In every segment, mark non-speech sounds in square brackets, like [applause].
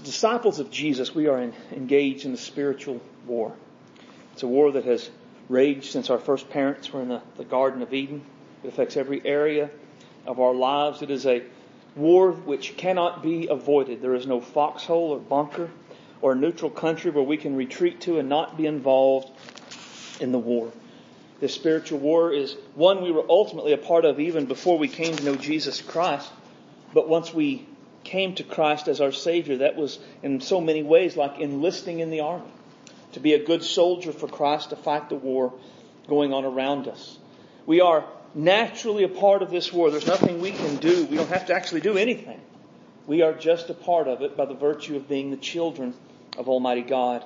As disciples of Jesus, we are in, engaged in the spiritual war. It's a war that has raged since our first parents were in the, the Garden of Eden. It affects every area of our lives. It is a war which cannot be avoided. There is no foxhole or bunker or neutral country where we can retreat to and not be involved in the war. This spiritual war is one we were ultimately a part of even before we came to know Jesus Christ. But once we came to Christ as our Savior, that was in so many ways like enlisting in the army. To be a good soldier for Christ to fight the war going on around us. We are naturally a part of this war. There's nothing we can do. We don't have to actually do anything. We are just a part of it by the virtue of being the children of Almighty God,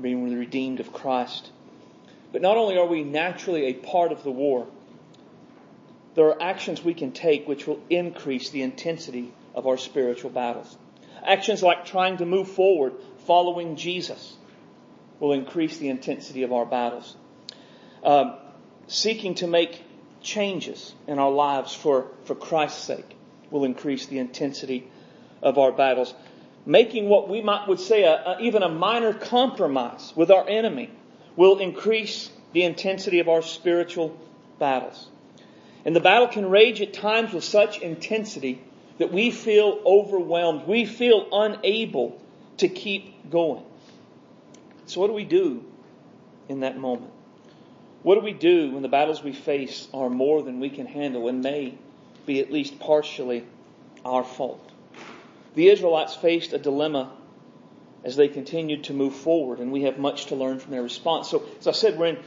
being the redeemed of Christ. But not only are we naturally a part of the war, there are actions we can take which will increase the intensity of our spiritual battles. Actions like trying to move forward following Jesus will increase the intensity of our battles. Um, seeking to make changes in our lives for, for Christ's sake will increase the intensity of our battles. Making what we might would say a, a, even a minor compromise with our enemy will increase the intensity of our spiritual battles. And the battle can rage at times with such intensity that we feel overwhelmed. We feel unable to keep going. So what do we do in that moment? What do we do when the battles we face are more than we can handle and may be at least partially our fault? The Israelites faced a dilemma as they continued to move forward, and we have much to learn from their response. So, as I said, we're in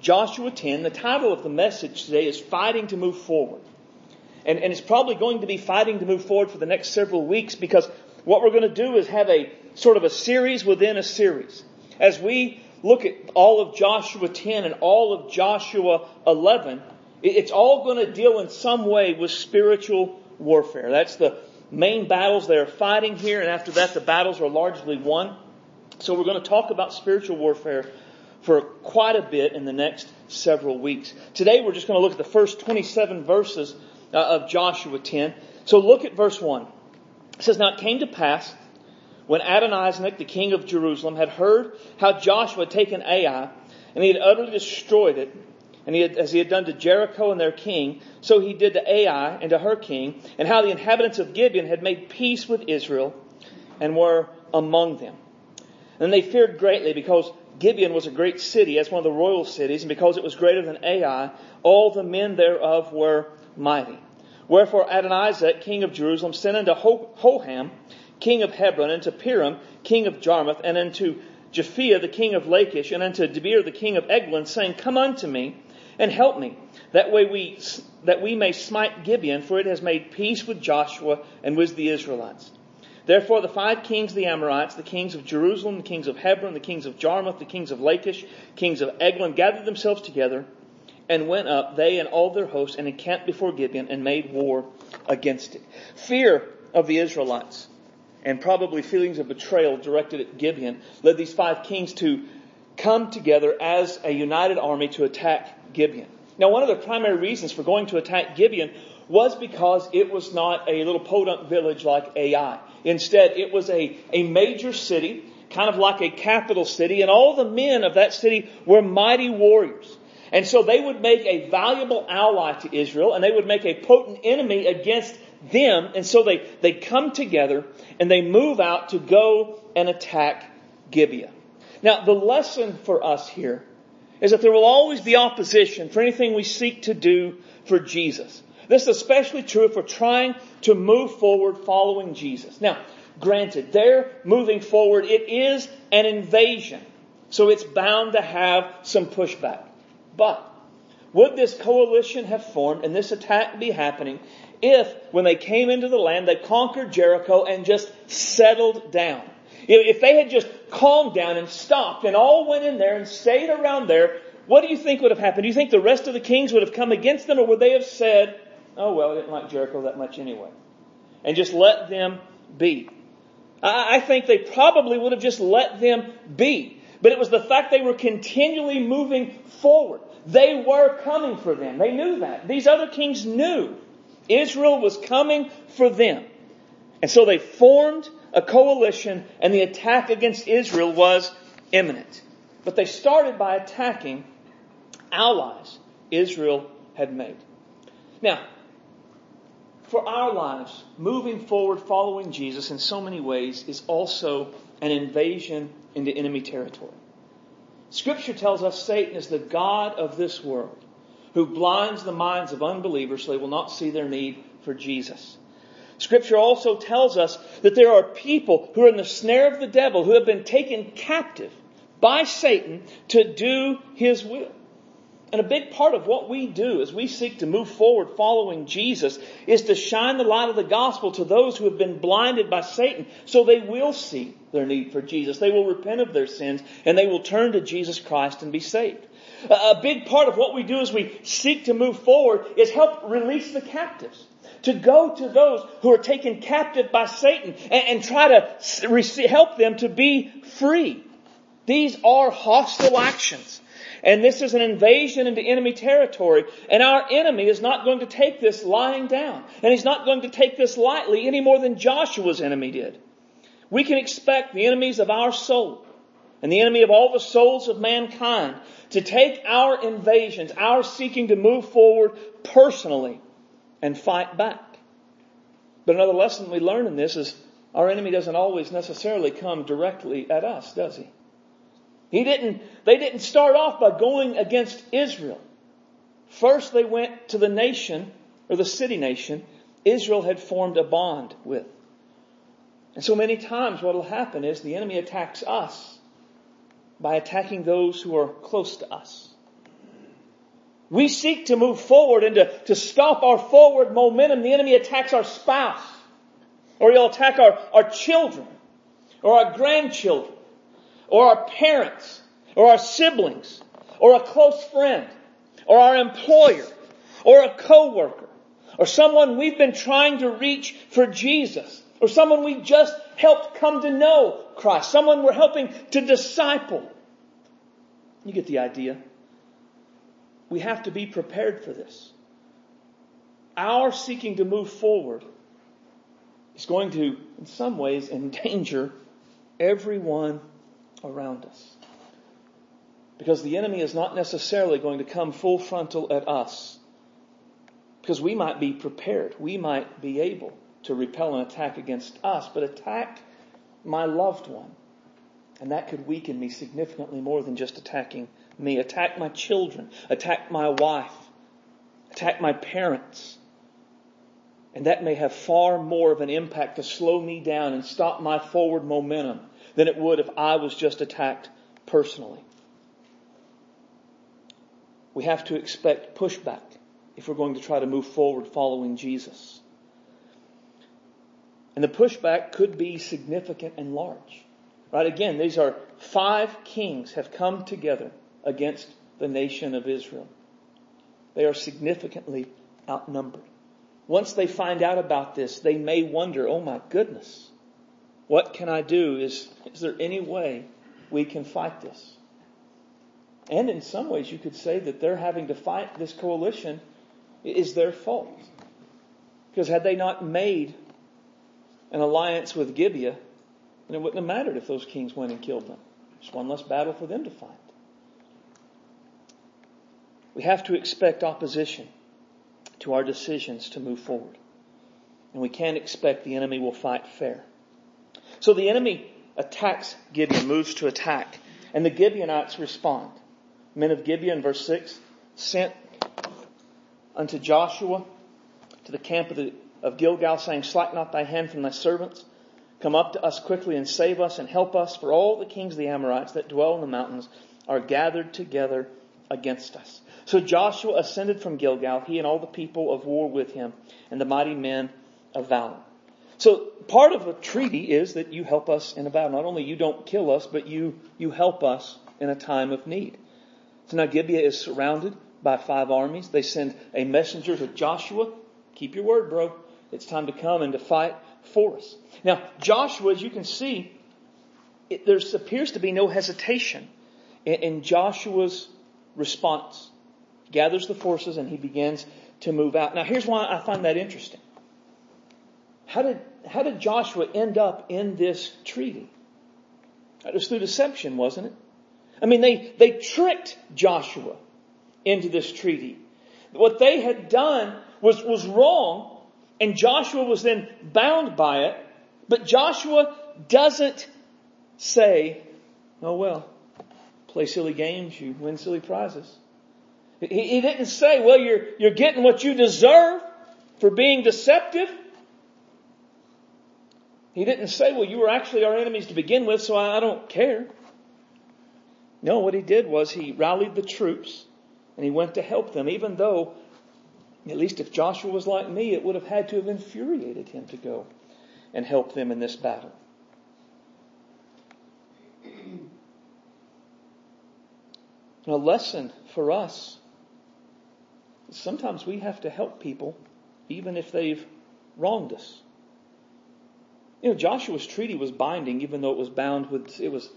Joshua 10. The title of the message today is Fighting to Move Forward. And, and it's probably going to be fighting to move forward for the next several weeks because what we're going to do is have a sort of a series within a series. As we look at all of Joshua 10 and all of Joshua 11, it's all going to deal in some way with spiritual warfare. That's the main battles they are fighting here, and after that, the battles are largely won. So we're going to talk about spiritual warfare for quite a bit in the next several weeks. Today, we're just going to look at the first 27 verses Uh, of Joshua 10. So look at verse 1. It says, Now it came to pass when Adonizedec, the king of Jerusalem, had heard how Joshua had taken Ai, and he had utterly destroyed it, and he had, as he had done to Jericho and their king, so he did to Ai and to her king, and how the inhabitants of Gibeon had made peace with Israel and were among them. And they feared greatly because Gibeon was a great city, as one of the royal cities, and because it was greater than Ai, all the men thereof were mighty. Wherefore Adonizedec, king of Jerusalem, sent unto Hoham, king of Hebron, and to Piram, king of Jarmuth, and unto Japhia, the king of Lachish, and unto Debir, the king of Eglon, saying, Come unto me, and help me, that way we, that we may smite Gibeon, for it has made peace with Joshua and with the Israelites. Therefore the five kings of the Amorites, the kings of Jerusalem, the kings of Hebron, the kings of Jarmuth, the kings of Lachish, kings of Eglon, gathered themselves together, and went up, they and all their hosts, and encamped before Gibeon, and made war against it. Fear of the Israelites and probably feelings of betrayal directed at Gibeon led these five kings to come together as a united army to attack Gibeon. Now, one of the primary reasons for going to attack Gibeon was because it was not a little podunk village like Ai. Instead, it was a, a major city, kind of like a capital city, and all the men of that city were mighty warriors. And so they would make a valuable ally to Israel, and they would make a potent enemy against them, and so they, they come together and they move out to go and attack Gibeah. Now, the lesson for us here is that there will always be opposition for anything we seek to do for Jesus. This is especially true if we're trying to move forward following Jesus. Now, granted, they're moving forward. It is an invasion. So it's bound to have some pushback. But would this coalition have formed and this attack be happening if, when they came into the land, they conquered Jericho and just settled down. If they had just calmed down and stopped and all went in there and stayed around there, what do you think would have happened? Do you think the rest of the kings would have come against them or would they have said, oh well, I didn't like Jericho that much anyway? And just let them be. I think they probably would have just let them be. But it was the fact they were continually moving forward. They were coming for them. They knew that. These other kings knew Israel was coming for them. And so they formed a coalition and the attack against Israel was imminent. But they started by attacking allies Israel had made. Now, for our lives, moving forward following Jesus in so many ways is also an invasion into enemy territory. Scripture tells us Satan is the God of this world who blinds the minds of unbelievers so they will not see their need for Jesus. Scripture also tells us that there are people who are in the snare of the devil who have been taken captive by Satan to do his will. And a big part of what we do as we seek to move forward following Jesus is to shine the light of the gospel to those who have been blinded by Satan so they will see their need for Jesus. They will repent of their sins and they will turn to Jesus Christ and be saved. A big part of what we do as we seek to move forward is help release the captives. To go to those who are taken captive by Satan and, and try to help them to be free. These are hostile actions. And this is an invasion into enemy territory. And our enemy is not going to take this lying down. And he's not going to take this lightly any more than Joshua's enemy did. We can expect the enemies of our soul and the enemy of all the souls of mankind to take our invasions, our seeking to move forward personally and fight back. But another lesson we learn in this is our enemy doesn't always necessarily come directly at us, does he? He didn't, they didn't start off by going against Israel. First they went to the nation, or the city nation, Israel had formed a bond with. And so many times what will happen is the enemy attacks us by attacking those who are close to us. We seek to move forward and to, to stop our forward momentum. The enemy attacks our spouse, or he'll attack our, our children, or our grandchildren or our parents, or our siblings, or a close friend, or our employer, or a coworker, or someone we've been trying to reach for Jesus, or someone we just helped come to know Christ, someone we're helping to disciple. You get the idea. We have to be prepared for this. Our seeking to move forward is going to, in some ways, [laughs] endanger everyone around us. Because the enemy is not necessarily going to come full frontal at us. Because we might be prepared. We might be able to repel an attack against us, but attack my loved one. And that could weaken me significantly more than just attacking me. Attack my children. Attack my wife. Attack my parents. And that may have far more of an impact to slow me down and stop my forward momentum than it would if I was just attacked personally. We have to expect pushback if we're going to try to move forward following Jesus. And the pushback could be significant and large. Right? Again, these are five kings have come together against the nation of Israel. They are significantly outnumbered. Once they find out about this, they may wonder, oh my goodness, what can I do? Is, is there any way we can fight this? And in some ways, you could say that they're having to fight this coalition is their fault. Because had they not made an alliance with Gibeah, then it wouldn't have mattered if those kings went and killed them. Just one less battle for them to fight. We have to expect opposition to our decisions to move forward. And we can't expect the enemy will fight fair. So the enemy attacks Gibeon, moves to attack, and the Gibeonites respond. Men of Gibeon, verse 6, sent unto Joshua to the camp of, the, of Gilgal, saying, Slack not thy hand from thy servants. Come up to us quickly and save us and help us, for all the kings of the Amorites that dwell in the mountains are gathered together against us. So Joshua ascended from Gilgal, he and all the people of war with him, and the mighty men of valor. So part of a treaty is that you help us in a battle. Not only you don't kill us, but you, you help us in a time of need. So now Gibeah is surrounded by five armies. They send a messenger to Joshua. Keep your word, bro. It's time to come and to fight for us. Now, Joshua, as you can see, there appears to be no hesitation in, in Joshua's response. He gathers the forces and he begins to move out. Now, here's why I find that interesting. How did, how did Joshua end up in this treaty? It was through deception, wasn't it? I mean, they, they tricked Joshua into this treaty. What they had done was, was wrong, and Joshua was then bound by it, but Joshua doesn't say, oh well, play silly games, you win silly prizes. He, he didn't say, well, you're, you're getting what you deserve for being deceptive. He didn't say, well, you were actually our enemies to begin with, so I, don't care. No, what he did was he rallied the troops and he went to help them, even though, at least if Joshua was like me, it would have had to have infuriated him to go and help them in this battle. A lesson for us. Sometimes we have to help people even if they've wronged us. You know, Joshua's treaty was binding, even though it was bound with, it was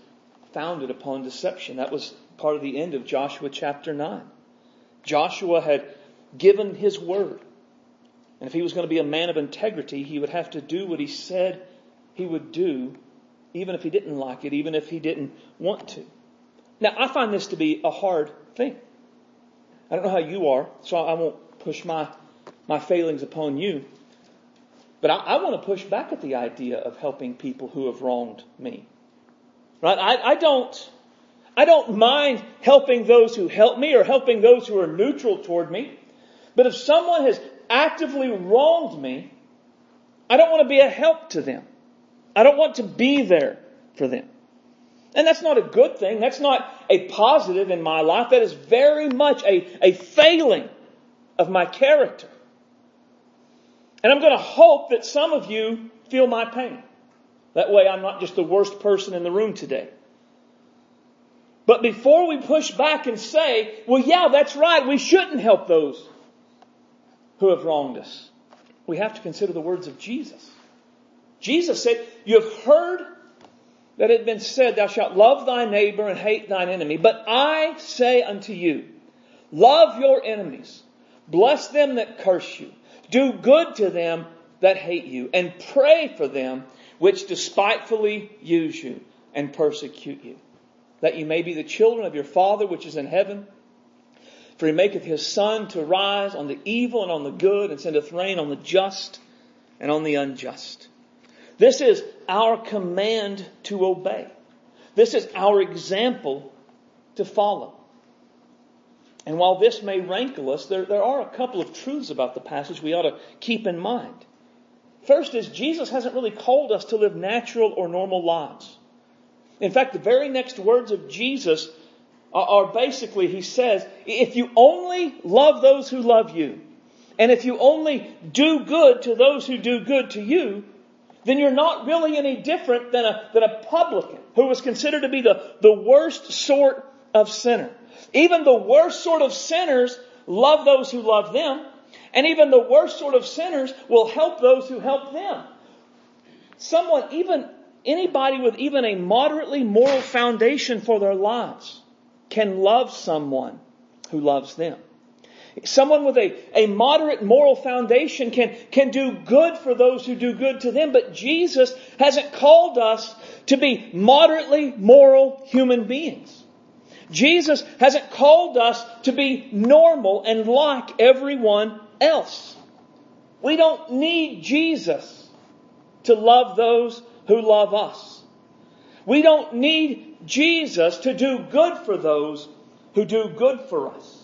founded upon deception. That was part of the end of Joshua chapter 9. Joshua had given his word. And if he was going to be a man of integrity, he would have to do what he said he would do, even if he didn't like it, even if he didn't want to. Now, I find this to be a hard thing. I don't know how you are, so I won't push my, my failings upon you. But I, I want to push back at the idea of helping people who have wronged me. Right? I, I don't, I don't mind helping those who help me or helping those who are neutral toward me. But if someone has actively wronged me, I don't want to be a help to them. I don't want to be there for them. And that's not a good thing. That's not a positive in my life. That is very much a, a failing of my character. And I'm going to hope that some of you feel my pain. That way I'm not just the worst person in the room today. But before we push back and say, well, yeah, that's right, we shouldn't help those who have wronged us, we have to consider the words of Jesus. Jesus said, you have heard that it had been said, thou shalt love thy neighbor and hate thine enemy. But I say unto you, love your enemies, bless them that curse you, do good to them that hate you, and pray for them which despitefully use you and persecute you, that you may be the children of your Father which is in heaven. For he maketh his sun to rise on the evil and on the good, and sendeth rain on the just and on the unjust. This is our command to obey. This is our example to follow. And while this may rankle us, there, there are a couple of truths about the passage we ought to keep in mind. First is Jesus hasn't really called us to live natural or normal lives. In fact, the very next words of Jesus are, basically, he says, if you only love those who love you, and if you only do good to those who do good to you, then you're not really any different than a, than a publican who was considered to be the, the worst sort of sinner. Even the worst sort of sinners love those who love them. And even the worst sort of sinners will help those who help them. Someone, even anybody with even a moderately moral foundation for their lives can love someone who loves them. Someone with a, a moderate moral foundation can, can do good for those who do good to them, but Jesus hasn't called us to be moderately moral human beings. Jesus hasn't called us to be normal and like everyone else. We don't need Jesus to love those who love us. We don't need Jesus to do good for those who do good for us.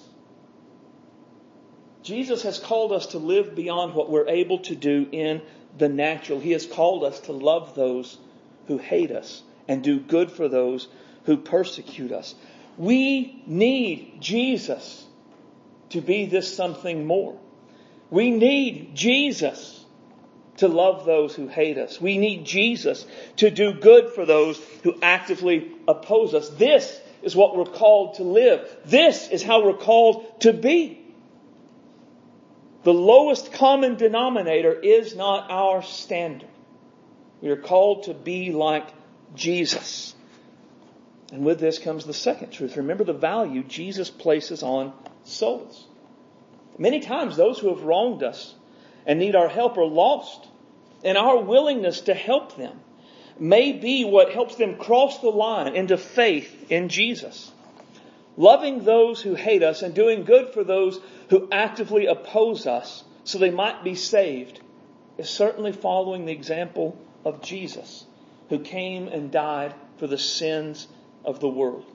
Jesus has called us to live beyond what we're able to do in the natural. He has called us to love those who hate us and do good for those who persecute us. We need Jesus to be this something more. We need Jesus to love those who hate us. We need Jesus to do good for those who actively oppose us. This is what we're called to live. This is how we're called to be. The lowest common denominator is not our standard. We are called to be like Jesus. And with this comes the second truth. Remember the value Jesus places on souls. Many times those who have wronged us and need our help are lost. and our willingness to help them may be what helps them cross the line into faith in Jesus. Loving those who hate us and doing good for those who actively oppose us so they might be saved is certainly following the example of Jesus, who came and died for the sins of the world.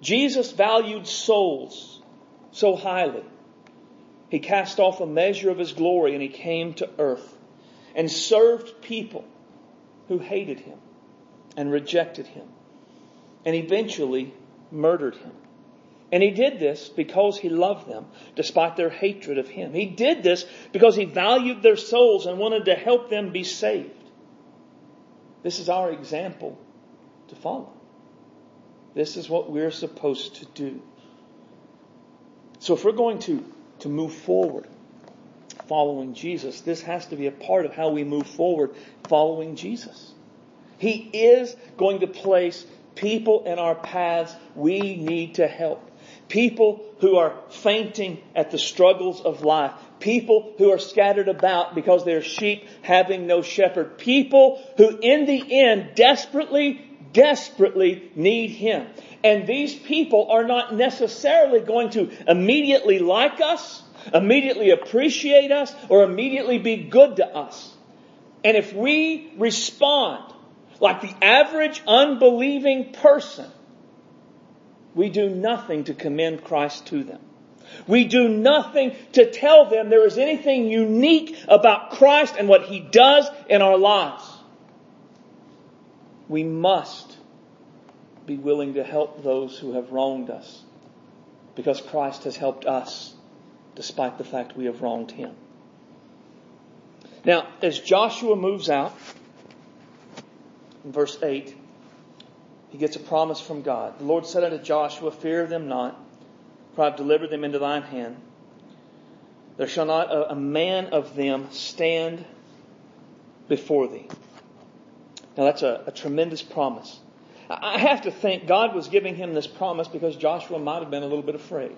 Jesus valued souls so highly. He cast off a measure of his glory and he came to earth and served people who hated him and rejected him and eventually murdered him. And he did this because he loved them, despite their hatred of him. He did this because he valued their souls and wanted to help them be saved. This is our example to follow. This is what we're supposed to do. So if we're going to, to move forward following Jesus, this has to be a part of how we move forward following Jesus. He is going to place people in our paths we need to help. People who are fainting at the struggles of life. People who are scattered about because they're sheep having no shepherd. People who in the end desperately, desperately need Him. And these people are not necessarily going to immediately like us, immediately appreciate us, or immediately be good to us. And if we respond like the average unbelieving person, we do nothing to commend Christ to them. We do nothing to tell them there is anything unique about Christ and what He does in our lives. We must be willing to help those who have wronged us because Christ has helped us despite the fact we have wronged Him. Now, as Joshua moves out, in verse 8, he gets a promise from God. The Lord said unto Joshua, Fear them not, for I have delivered them into thine hand. There shall not a, man of them stand before thee. Now that's a, a tremendous promise. I have to think God was giving him this promise because Joshua might have been a little bit afraid.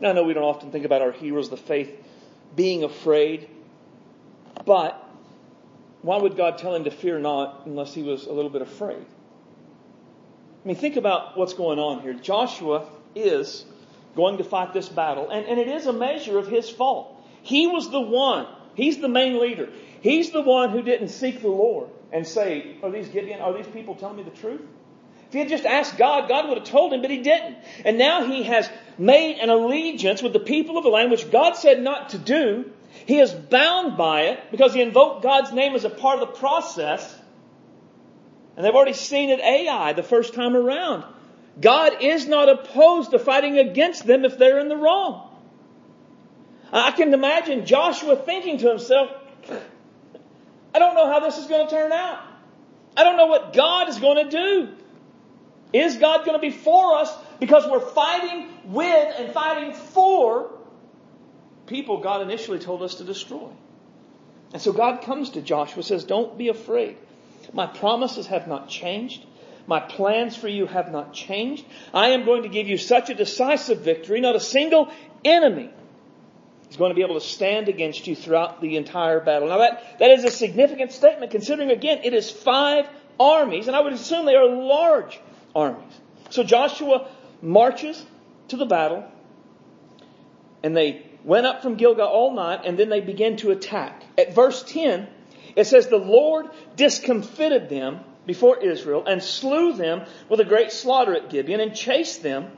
Now I know we don't often think about our heroes of the faith being afraid, but why would God tell him to fear not unless he was a little bit afraid? I mean, think about what's going on here. Joshua is going to fight this battle, and, and it is a measure of his fault. He was the one, he's the main leader. He's the one who didn't seek the Lord and say, Are these Gideon, are these people telling me the truth? If he had just asked God, God would have told him, but he didn't. And now he has made an allegiance with the people of the land, which God said not to do, he is bound by it because he invoked God's name as a part of the process. And they've already seen it Ai the first time around. God is not opposed to fighting against them if they're in the wrong. I can imagine Joshua thinking to himself, I don't know how this is going to turn out. I don't know what God is going to do. Is God going to be for us because we're fighting with and fighting for people God initially told us to destroy. And so God comes to Joshua says, Don't be afraid. My promises have not changed. My plans for you have not changed. I am going to give you such a decisive victory, not a single enemy is going to be able to stand against you throughout the entire battle. Now that, that is a significant statement considering again it is five armies and I would assume they are large armies. So Joshua marches to the battle and they went up from Gilgal all night, and then they began to attack. At verse 10, it says, The Lord discomfited them before Israel and slew them with a great slaughter at Gibeon and chased them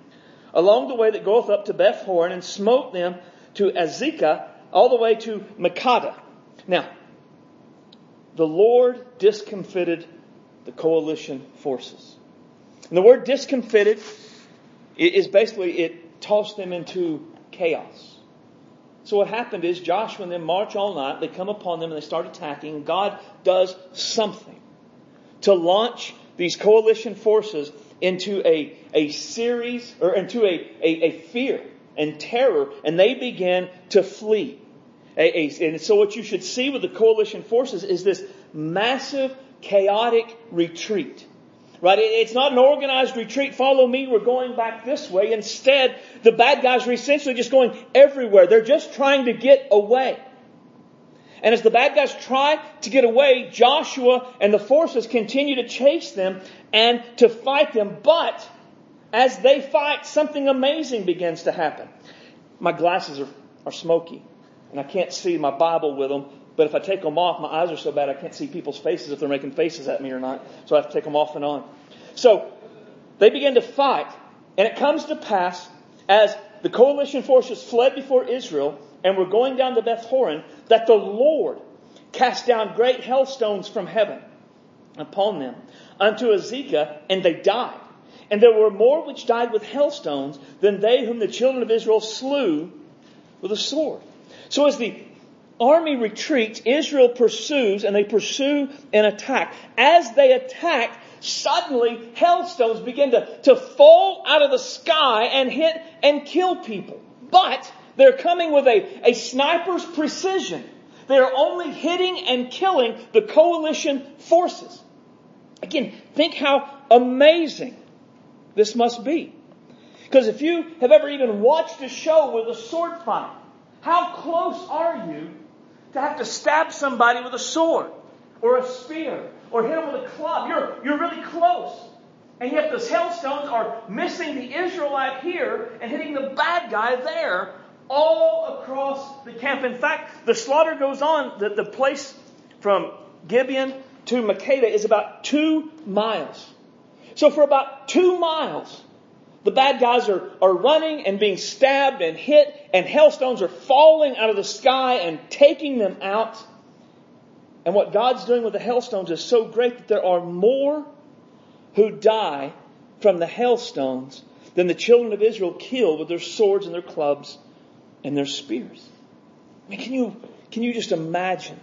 along the way that goeth up to Beth Horon and smote them to Azekah all the way to Makkedah. Now, the Lord discomfited the coalition forces. And the word discomfited is basically it tossed them into chaos. So what happened is Joshua and them march all night. They come upon them and they start attacking. God does something to launch these coalition forces into a, a series or into a, a, a fear and terror and they begin to flee. And so what you should see with the coalition forces is this massive chaotic retreat. Right? It's not an organized retreat. Follow me. We're going back this way. Instead, the bad guys are essentially just going everywhere. They're just trying to get away. And as the bad guys try to get away, Joshua and the forces continue to chase them and to fight them. But as they fight, something amazing begins to happen. My glasses are, are smoky and I can't see my Bible with them. But if I take them off, my eyes are so bad I can't see people's faces if they're making faces at me or not. So I have to take them off and on. So they begin to fight and it comes to pass as the coalition forces fled before Israel and were going down to Beth Horon that the Lord cast down great hailstones from heaven upon them unto Azekah, and they died. And there were more which died with hailstones than they whom the children of Israel slew with a sword. So as the army retreats, Israel pursues and they pursue and attack. As they attack, suddenly hailstones begin to, to fall out of the sky and hit and kill people. But they're coming with a, a sniper's precision. They're only hitting and killing the coalition forces. Again, think how amazing this must be. Because if you have ever even watched a show with a sword fight, how close are you to have to stab somebody with a sword or a spear or hit them with a club? You're, you're really close. And yet those hailstones are missing the Israelite here and hitting the bad guy there all across the camp. In fact, the slaughter goes on. The, the place from Gibeon to Makkedah is about two miles. So for about two miles, the bad guys are, are running and being stabbed and hit, and hailstones are falling out of the sky and taking them out. And what God's doing with the hailstones is so great that there are more who die from the hailstones than the children of Israel killed with their swords and their clubs and their spears. I mean, can you, can you just imagine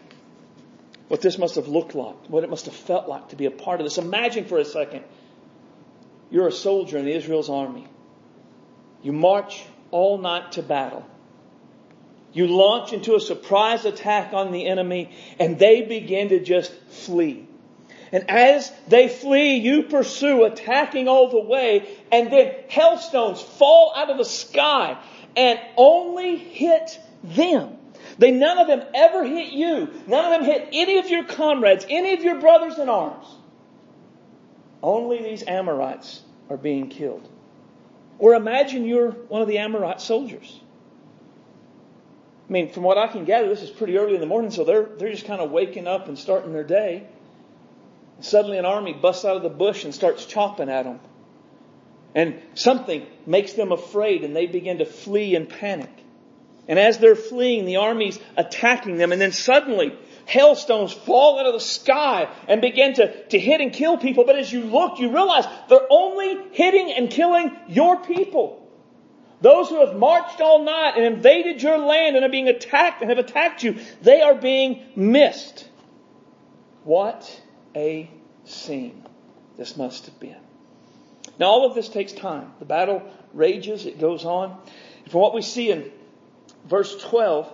what this must have looked like, what it must have felt like to be a part of this? Imagine for a second you're a soldier in Israel's army. You march all night to battle. You launch into a surprise attack on the enemy and they begin to just flee. And as they flee, you pursue, attacking all the way, and then hailstones fall out of the sky and only hit them. They none of them ever hit you. None of them hit any of your comrades, any of your brothers in arms. Only these Amorites are being killed. Or imagine you're one of the Amorite soldiers. I mean, from what I can gather, this is pretty early in the morning, so they're, they're just kind of waking up and starting their day. Suddenly an army busts out of the bush and starts chopping at them. And something makes them afraid and they begin to flee in panic. And as they're fleeing, the army's attacking them and then suddenly hailstones fall out of the sky and begin to, to hit and kill people. But as you look, you realize they're only hitting and killing your people. Those who have marched all night and invaded your land and are being attacked and have attacked you, they are being missed. What a scene this must have been. Now, all of this takes time. The battle rages, it goes on. And from what we see in verse 12,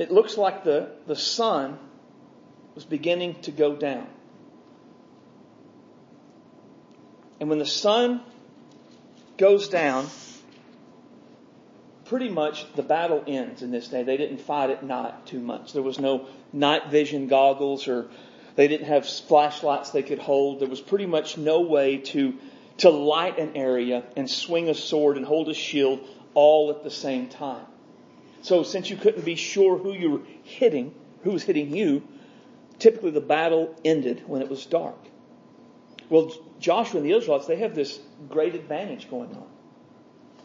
it looks like the, the sun was beginning to go down. And when the sun goes down, pretty much the battle ends in this day. They didn't fight at night too much. There was no night vision goggles or they didn't have flashlights they could hold. There was pretty much no way to, to light an area and swing a sword and hold a shield all at the same time. So since you couldn't be sure who you were hitting, who was hitting you, typically the battle ended when it was dark. Well, Joshua and the Israelites, they have this great advantage going on.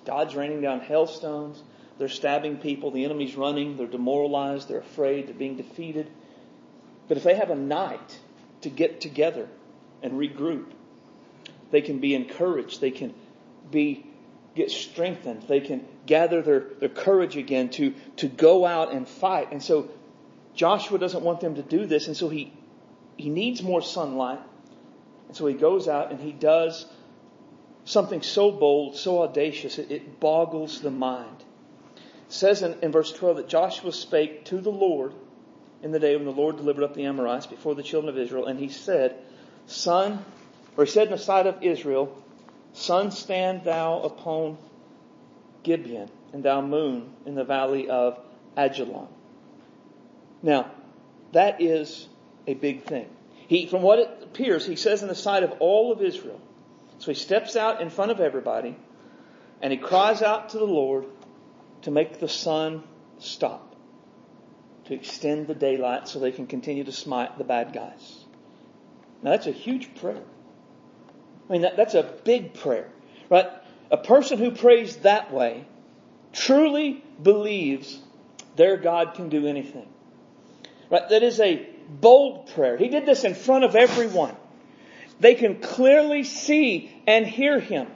God's raining down hailstones. They're stabbing people. The enemy's running. They're demoralized. They're afraid. They're being defeated. But if they have a night to get together and regroup, they can be encouraged. They can be get strengthened. They can gather their, their courage again to, to go out and fight. And so Joshua doesn't want them to do this, and so he he needs more sunlight. And so he goes out and he does something so bold, so audacious, it, it boggles the mind. It says in, in verse 12 that Joshua spake to the Lord in the day when the Lord delivered up the Amorites before the children of Israel, and he said, Sun, or he said in the sight of Israel, Sun, stand thou upon Gibeon, and moon in the valley of Ajalon. Now, that is a big thing. He, from what it appears, he says in the sight of all of Israel. So he steps out in front of everybody and he cries out to the Lord to make the sun stop, to extend the daylight so they can continue to smite the bad guys. Now that's a huge prayer. I mean, that, that's a big prayer, right? A person who prays that way truly believes their God can do anything. Right? That is a bold prayer. He did this in front of everyone. They can clearly see and hear him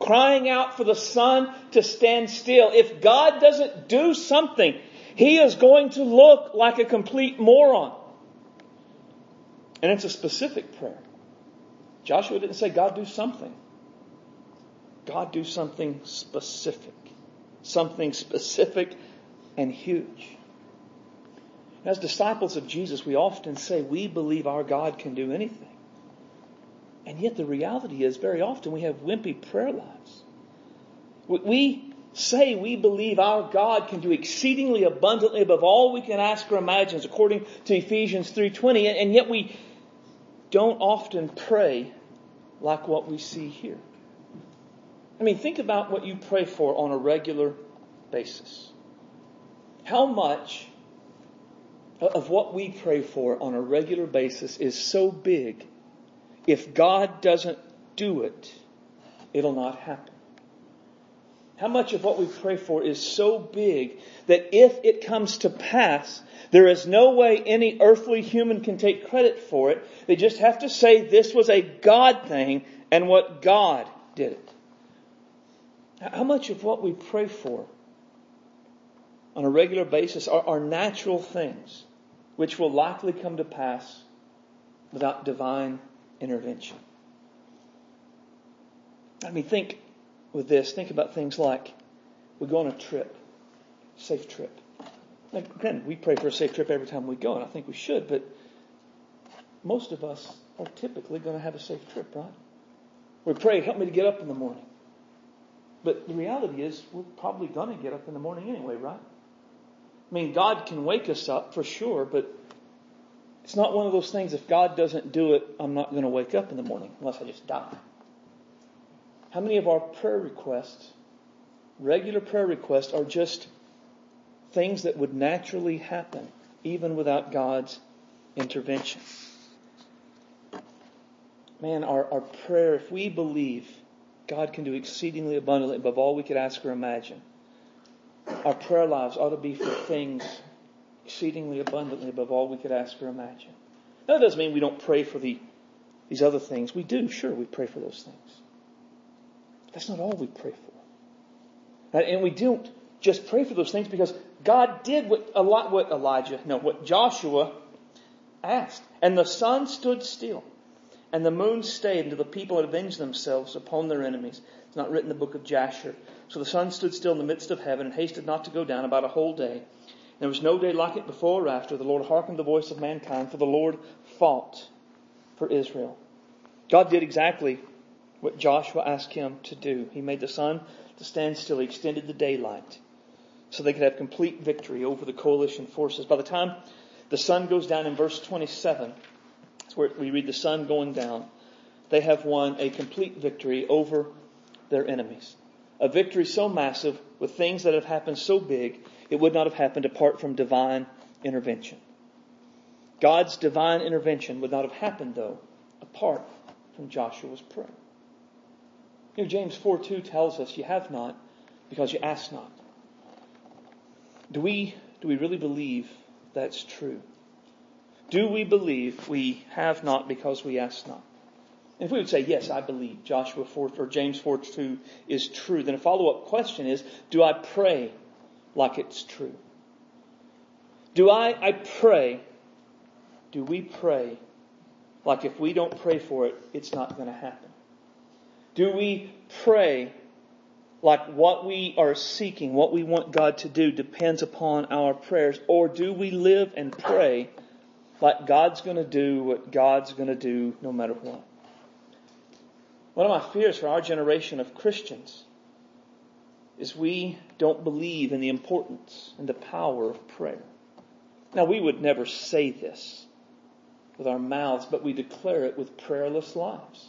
crying out for the sun to stand still. If God doesn't do something, he is going to look like a complete moron. And it's a specific prayer. Joshua didn't say, God do something. God do something specific. Something specific and huge. As disciples of Jesus, we often say we believe our God can do anything. And yet the reality is very often we have wimpy prayer lives. We say we believe our God can do exceedingly abundantly above all we can ask or imagine, according to Ephesians 3.20, and yet we don't often pray like what we see here. I mean, think about what you pray for on a regular basis. How much of what we pray for on a regular basis is so big, if God doesn't do it, it'll not happen. How much of what we pray for is so big that if it comes to pass, there is no way any earthly human can take credit for it. They just have to say this was a God thing and what God did it. How much of what we pray for on a regular basis are, are natural things which will likely come to pass without divine intervention. I mean, think with this, think about things like we go on a trip, safe trip. Like, granted, we pray for a safe trip every time we go, and I think we should, but most of us are typically going to have a safe trip, right? We pray, help me to get up in the morning. But the reality is, we're probably going to get up in the morning anyway, right? I mean, God can wake us up for sure, but it's not one of those things, if God doesn't do it, I'm not going to wake up in the morning unless I just die. How many of our prayer requests, regular prayer requests, are just things that would naturally happen even without God's intervention? Man, our, our prayer, if we believe God can do exceedingly abundantly above all we could ask or imagine, our prayer lives ought to be for things exceedingly abundantly above all we could ask or imagine. Now, that doesn't mean we don't pray for the, these other things. We do, sure, we pray for those things. That's not all we pray for. And we don't just pray for those things because God did what, what Elijah, no, what Joshua asked. And the sun stood still, and the moon stayed until the people had avenged themselves upon their enemies. It's not written in the book of Jasher. So the sun stood still in the midst of heaven and hasted not to go down about a whole day. There was no day like it before or after. The Lord hearkened the voice of mankind, for the Lord fought for Israel. God did exactly what Joshua asked him to do. He made the sun to stand still. He extended the daylight so they could have complete victory over the coalition forces. By the time the sun goes down in verse 27, where we read the sun going down, they have won a complete victory over their enemies. A victory so massive with things that have happened so big, it would not have happened apart from divine intervention. God's divine intervention would not have happened, though, apart from Joshua's prayer. You know, James 4 2 tells us you have not because you ask not. Do we, do we really believe that's true? Do we believe we have not because we ask not? If we would say, yes, I believe Joshua 4 or James 4 2 is true, then a follow up question is, do I pray like it's true? Do I, I pray, do we pray like if we don't pray for it, it's not going to happen? Do we pray like what we are seeking, what we want God to do depends upon our prayers? Or do we live and pray like God's going to do what God's going to do no matter what? One of my fears for our generation of Christians is we don't believe in the importance and the power of prayer. Now, we would never say this with our mouths, but we declare it with prayerless lives.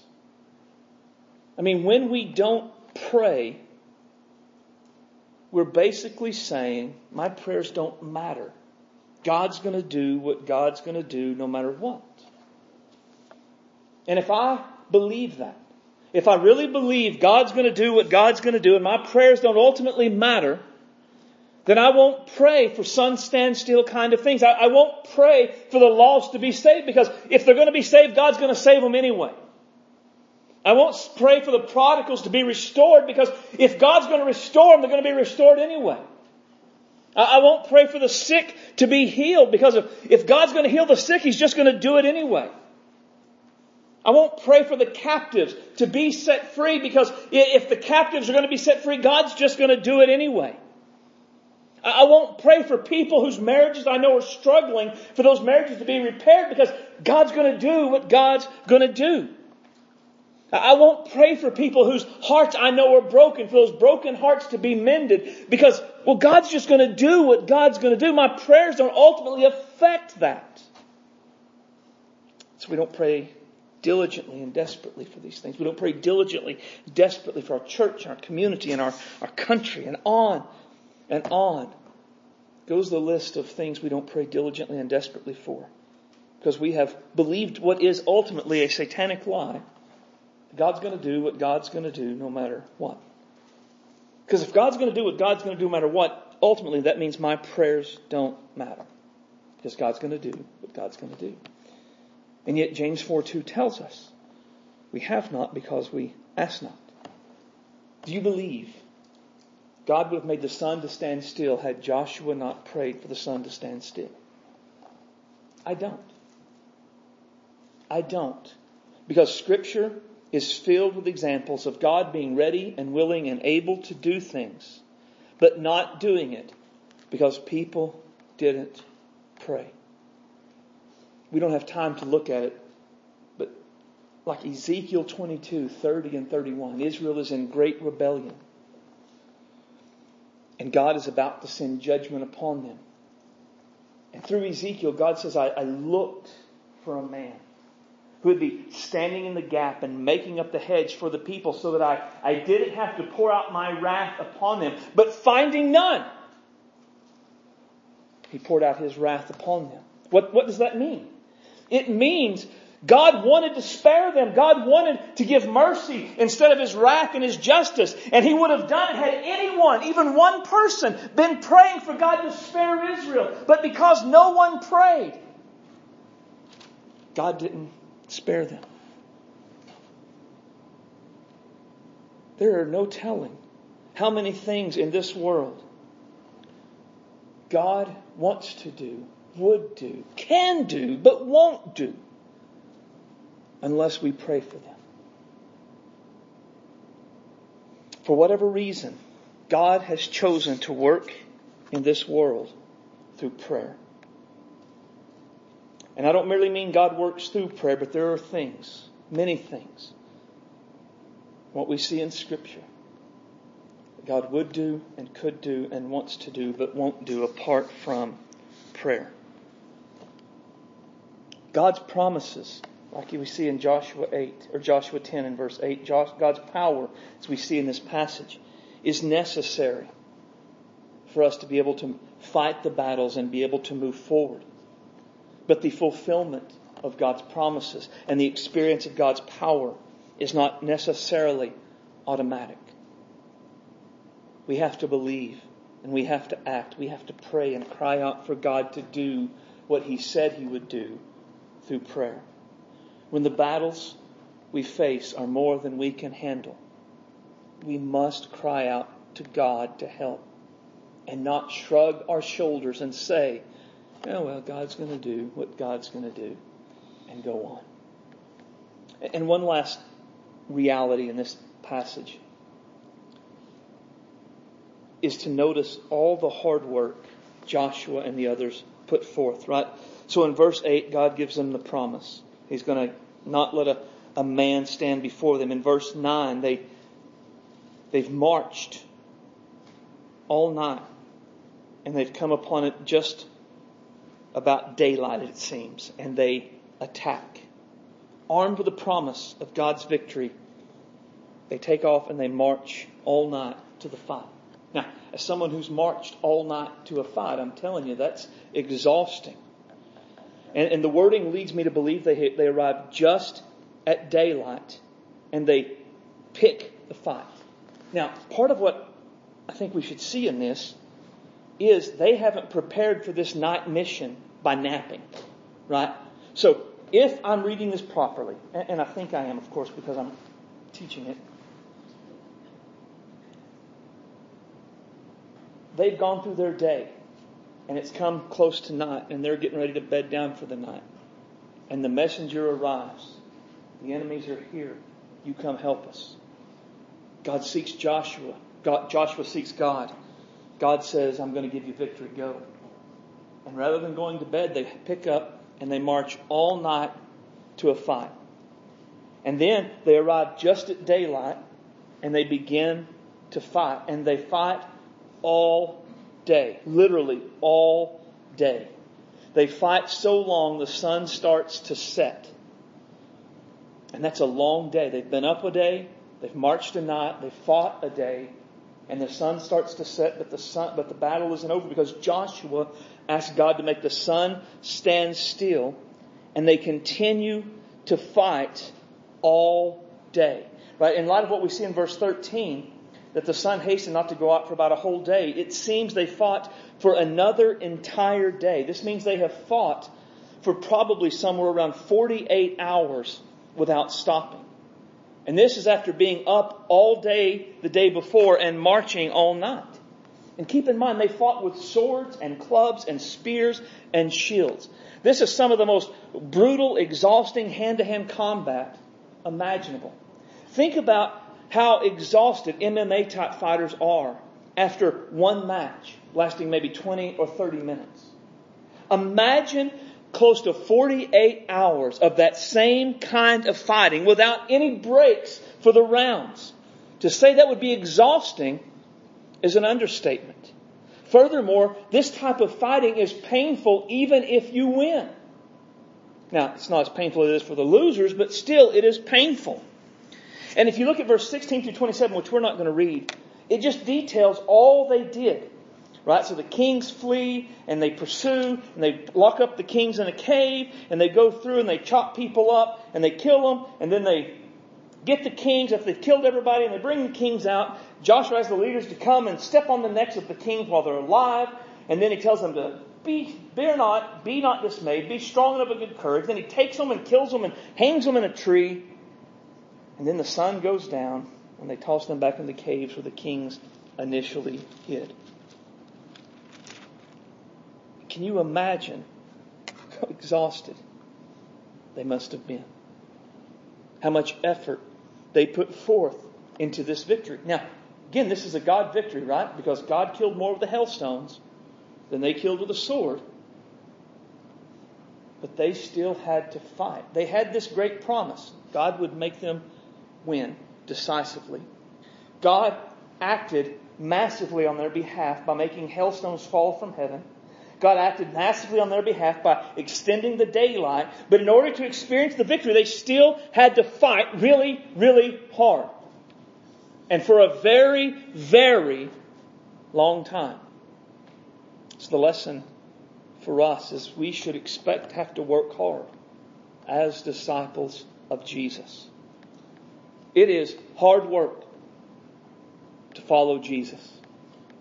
I mean, when we don't pray, we're basically saying, my prayers don't matter. God's going to do what God's going to do no matter what. And if I believe that, if I really believe God's going to do what God's going to do and my prayers don't ultimately matter, then I won't pray for sun stand still kind of things. I, I won't pray for the lost to be saved because if they're going to be saved, God's going to save them anyway. I won't pray for the prodigals to be restored because if God's going to restore them, they're going to be restored anyway. I won't pray for the sick to be healed because if, if God's going to heal the sick, He's just going to do it anyway. I won't pray for the captives to be set free because if the captives are going to be set free, God's just going to do it anyway. I won't pray for people whose marriages I know are struggling for those marriages to be repaired because God's going to do what God's going to do. I won't pray for people whose hearts I know are broken, for those broken hearts to be mended, because, well, God's just going to do what God's going to do. My prayers don't ultimately affect that. So we don't pray diligently and desperately for these things. We don't pray diligently, desperately for our church, our community, and our, our country, and on and on. Goes the list of things we don't pray diligently and desperately for. Because we have believed what is ultimately a satanic lie God's going to do what God's going to do no matter what. Because if God's going to do what God's going to do no matter what, ultimately that means my prayers don't matter. Because God's going to do what God's going to do. And yet James 4 2 tells us we have not because we ask not. Do you believe God would have made the sun to stand still had Joshua not prayed for the sun to stand still? I don't. I don't. Because scripture is filled with examples of God being ready and willing and able to do things, but not doing it because people didn't pray. We don't have time to look at it, but like Ezekiel 22, 30 and 31, Israel is in great rebellion. And God is about to send judgment upon them. And through Ezekiel, God says, I, I looked for a man who would be standing in the gap and making up the hedge for the people so that I, I didn't have to pour out my wrath upon them. But finding none, he poured out his wrath upon them. What, what does that mean? It means God wanted to spare them. God wanted to give mercy instead of his wrath and his justice. And he would have done it had anyone, even one person, been praying for God to spare Israel. But because no one prayed, God didn't Spare them. There are no telling how many things in this world God wants to do, would do, can do, but won't do unless we pray for them. For whatever reason, God has chosen to work in this world through prayer. And I don't merely mean God works through prayer, but there are things, many things, what we see in Scripture God would do and could do and wants to do, but won't do apart from prayer. God's promises, like we see in Joshua 8, or Joshua 10 and verse 8, God's power, as we see in this passage, is necessary for us to be able to fight the battles and be able to move forward but the fulfillment of God's promises and the experience of God's power is not necessarily automatic. We have to believe and we have to act. We have to pray and cry out for God to do what He said He would do through prayer. When the battles we face are more than we can handle, we must cry out to God to help and not shrug our shoulders and say, oh, well, God's going to do what God's going to do and go on. And one last reality in this passage is to notice all the hard work Joshua and the others put forth, right? So in verse 8, God gives them the promise. He's going to not let a, a man stand before them. In verse 9, they, they've marched all night. And they've come upon it just about daylight, it seems, and they attack. Armed with the promise of God's victory, they take off and they march all night to the fight. Now, as someone who's marched all night to a fight, I'm telling you, that's exhausting. And, and the wording leads me to believe they, they arrive just at daylight and they pick the fight. Now, part of what I think we should see in this is they haven't prepared for this night mission by napping, right? So if I'm reading this properly, and I think I am, of course, because I'm teaching it, they've gone through their day and it's come close to night and they're getting ready to bed down for the night. And the messenger arrives. The enemies are here. You come help us. God seeks Joshua. God, Joshua seeks God. God says, I'm going to give you victory. Go. And rather than going to bed, they pick up and they march all night to a fight. And then they arrive just at daylight and they begin to fight. And they fight all day. Literally all day. They fight so long the sun starts to set. And that's a long day. They've been up a day, they've marched a night, they've fought a day, and the sun starts to set, but the sun, but the battle isn't over because Joshua asked God to make the sun stand still, and they continue to fight all day. Right? In light of what we see in verse 13, that the sun hastened not to go out for about a whole day, it seems they fought for another entire day. This means they have fought for probably somewhere around 48 hours without stopping. And this is after being up all day the day before and marching all night. And keep in mind, they fought with swords and clubs and spears and shields. This is some of the most brutal, exhausting hand to hand combat imaginable. Think about how exhausted MMA type fighters are after one match lasting maybe 20 or 30 minutes. Imagine close to 48 hours of that same kind of fighting without any breaks for the rounds. To say that would be exhausting is an understatement. Furthermore, this type of fighting is painful even if you win. Now, it's not as painful as it is for the losers, but still it is painful. And if you look at verse 16 through 27, which we're not going to read, it just details all they did. Right? So the kings flee and they pursue and they lock up the kings in a cave and they go through and they chop people up and they kill them and then they get the kings after they've killed everybody and they bring the kings out. Joshua has the leaders to come and step on the necks of the kings while they're alive and then he tells them to be, bear not, be not dismayed, be strong and of a good courage. Then he takes them and kills them and hangs them in a tree and then the sun goes down and they toss them back in the caves where the kings initially hid. Can you imagine how exhausted they must have been? How much effort they put forth into this victory. Now, again, this is a God victory, right? Because God killed more with the hailstones than they killed with a sword. But they still had to fight. They had this great promise. God would make them win decisively. God acted massively on their behalf by making hailstones fall from heaven. God acted massively on their behalf by extending the daylight, but in order to experience the victory, they still had to fight really, really hard. And for a very, very long time. So the lesson for us is we should expect to have to work hard as disciples of Jesus. It is hard work to follow Jesus.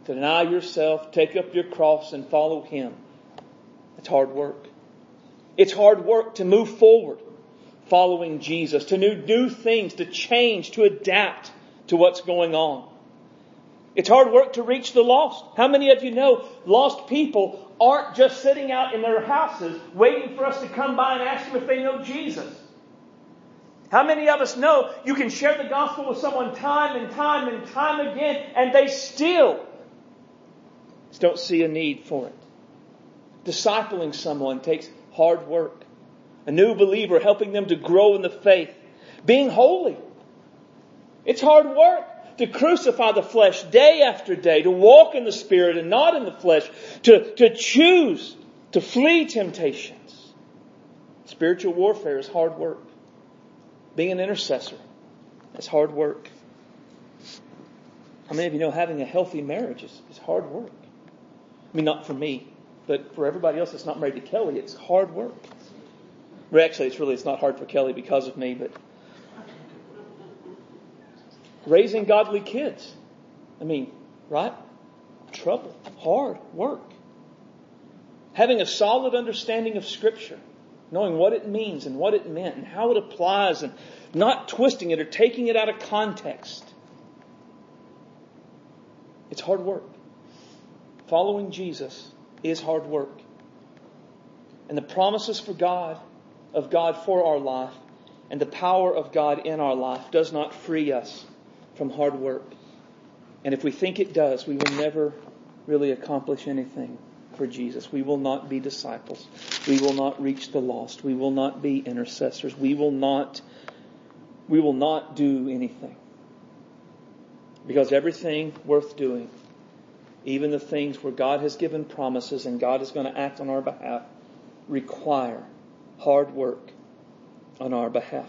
To deny yourself, take up your cross, and follow Him. It's hard work. It's hard work to move forward following Jesus, to do things, to change, to adapt to what's going on. It's hard work to reach the lost. How many of you know lost people aren't just sitting out in their houses waiting for us to come by and ask them if they know Jesus? How many of us know you can share the gospel with someone time and time and time again and they still don't see a need for it? Discipling someone takes hard work. A new believer helping them to grow in the faith. Being holy. It's hard work. to crucify the flesh day after day, to walk in the Spirit and not in the flesh, to, to choose to flee temptations. Spiritual warfare is hard work. Being an intercessor is hard work. How many of you know having a healthy marriage is, is hard work? I mean, not for me, but for everybody else that's not married to Kelly, it's hard work. Actually, it's really it's not hard for Kelly because of me, but raising godly kids. I mean, right? Trouble, hard work. Having a solid understanding of Scripture, knowing what it means and what it meant and how it applies, and not twisting it or taking it out of context. It's hard work. Following Jesus is hard work. And the promises for God, of God for our life, and the power of God in our life does not free us from hard work. And if we think it does, we will never really accomplish anything for Jesus. We will not be disciples. We will not reach the lost. We will not be intercessors. We will not we will not do anything. Because everything worth doing, even the things where God has given promises and God is going to act on our behalf, require hard work on our behalf.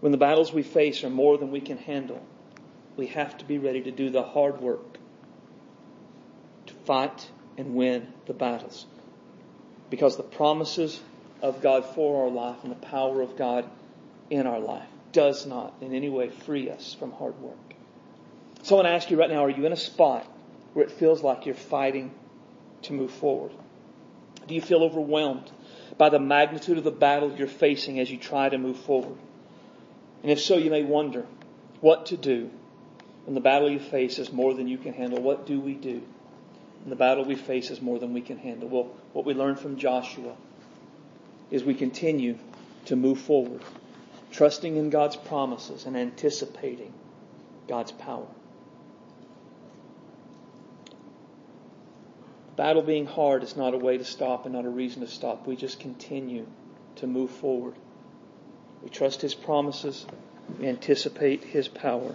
When the battles we face are more than we can handle, we have to be ready to do the hard work to fight and win the battles. Because the promises of God for our life and the power of God in our life does not in any way free us from hard work. So I want to ask you right now, are you in a spot where it feels like you're fighting to move forward? Do you feel overwhelmed by the magnitude of the battle you're facing as you try to move forward? And if so, you may wonder what to do when the battle you face is more than you can handle. What do we do? And the battle we face is more than we can handle. Well, what we learn from Joshua is we continue to move forward, trusting in God's promises and anticipating God's power. Battle being hard is not a way to stop and not a reason to stop. We just continue to move forward. We trust His promises, we anticipate His power,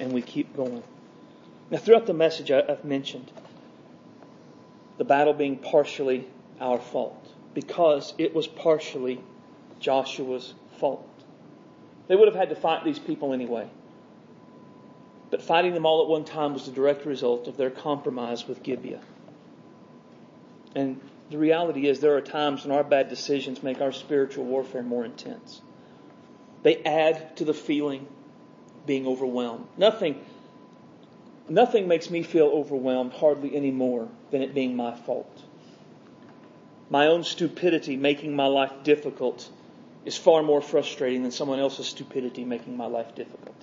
and we keep going. Now, throughout the message, I've mentioned the battle being partially our fault because it was partially Joshua's fault. They would have had to fight these people anyway. But fighting them all at one time was the direct result of their compromise with Gibeah. And the reality is, there are times when our bad decisions make our spiritual warfare more intense. They add to the feeling being overwhelmed. Nothing, nothing makes me feel overwhelmed hardly any more than it being my fault. My own stupidity making my life difficult is far more frustrating than someone else's stupidity making my life difficult.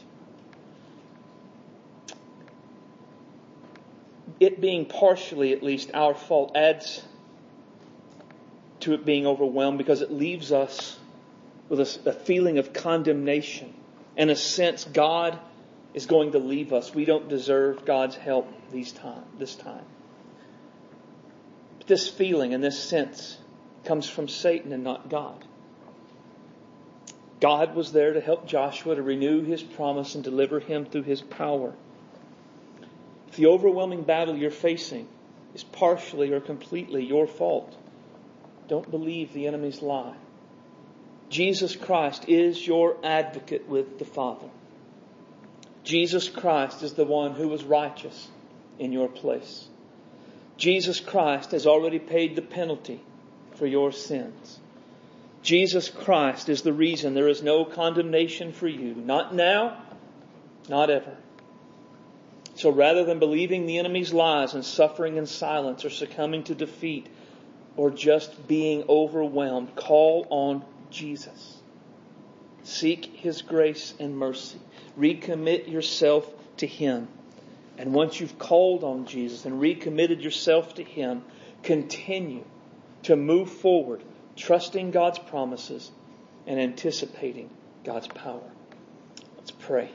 It being partially, at least, our fault adds to it being overwhelmed because it leaves us with a, a feeling of condemnation and a sense God is going to leave us. We don't deserve God's help these time, this time. But this feeling and this sense comes from Satan and not God. God was there to help Joshua to renew his promise and deliver him through his power. The overwhelming battle you're facing is partially or completely your fault, don't believe the enemy's lie. Jesus Christ is your advocate with the Father. Jesus Christ is the one who was righteous in your place. Jesus Christ has already paid the penalty for your sins. Jesus Christ is the reason there is no condemnation for you. Not now, not ever. So rather than believing the enemy's lies and suffering in silence or succumbing to defeat or just being overwhelmed, call on Jesus. Seek His grace and mercy. Recommit yourself to Him. And once you've called on Jesus and recommitted yourself to Him, continue to move forward, trusting God's promises and anticipating God's power. Let's pray.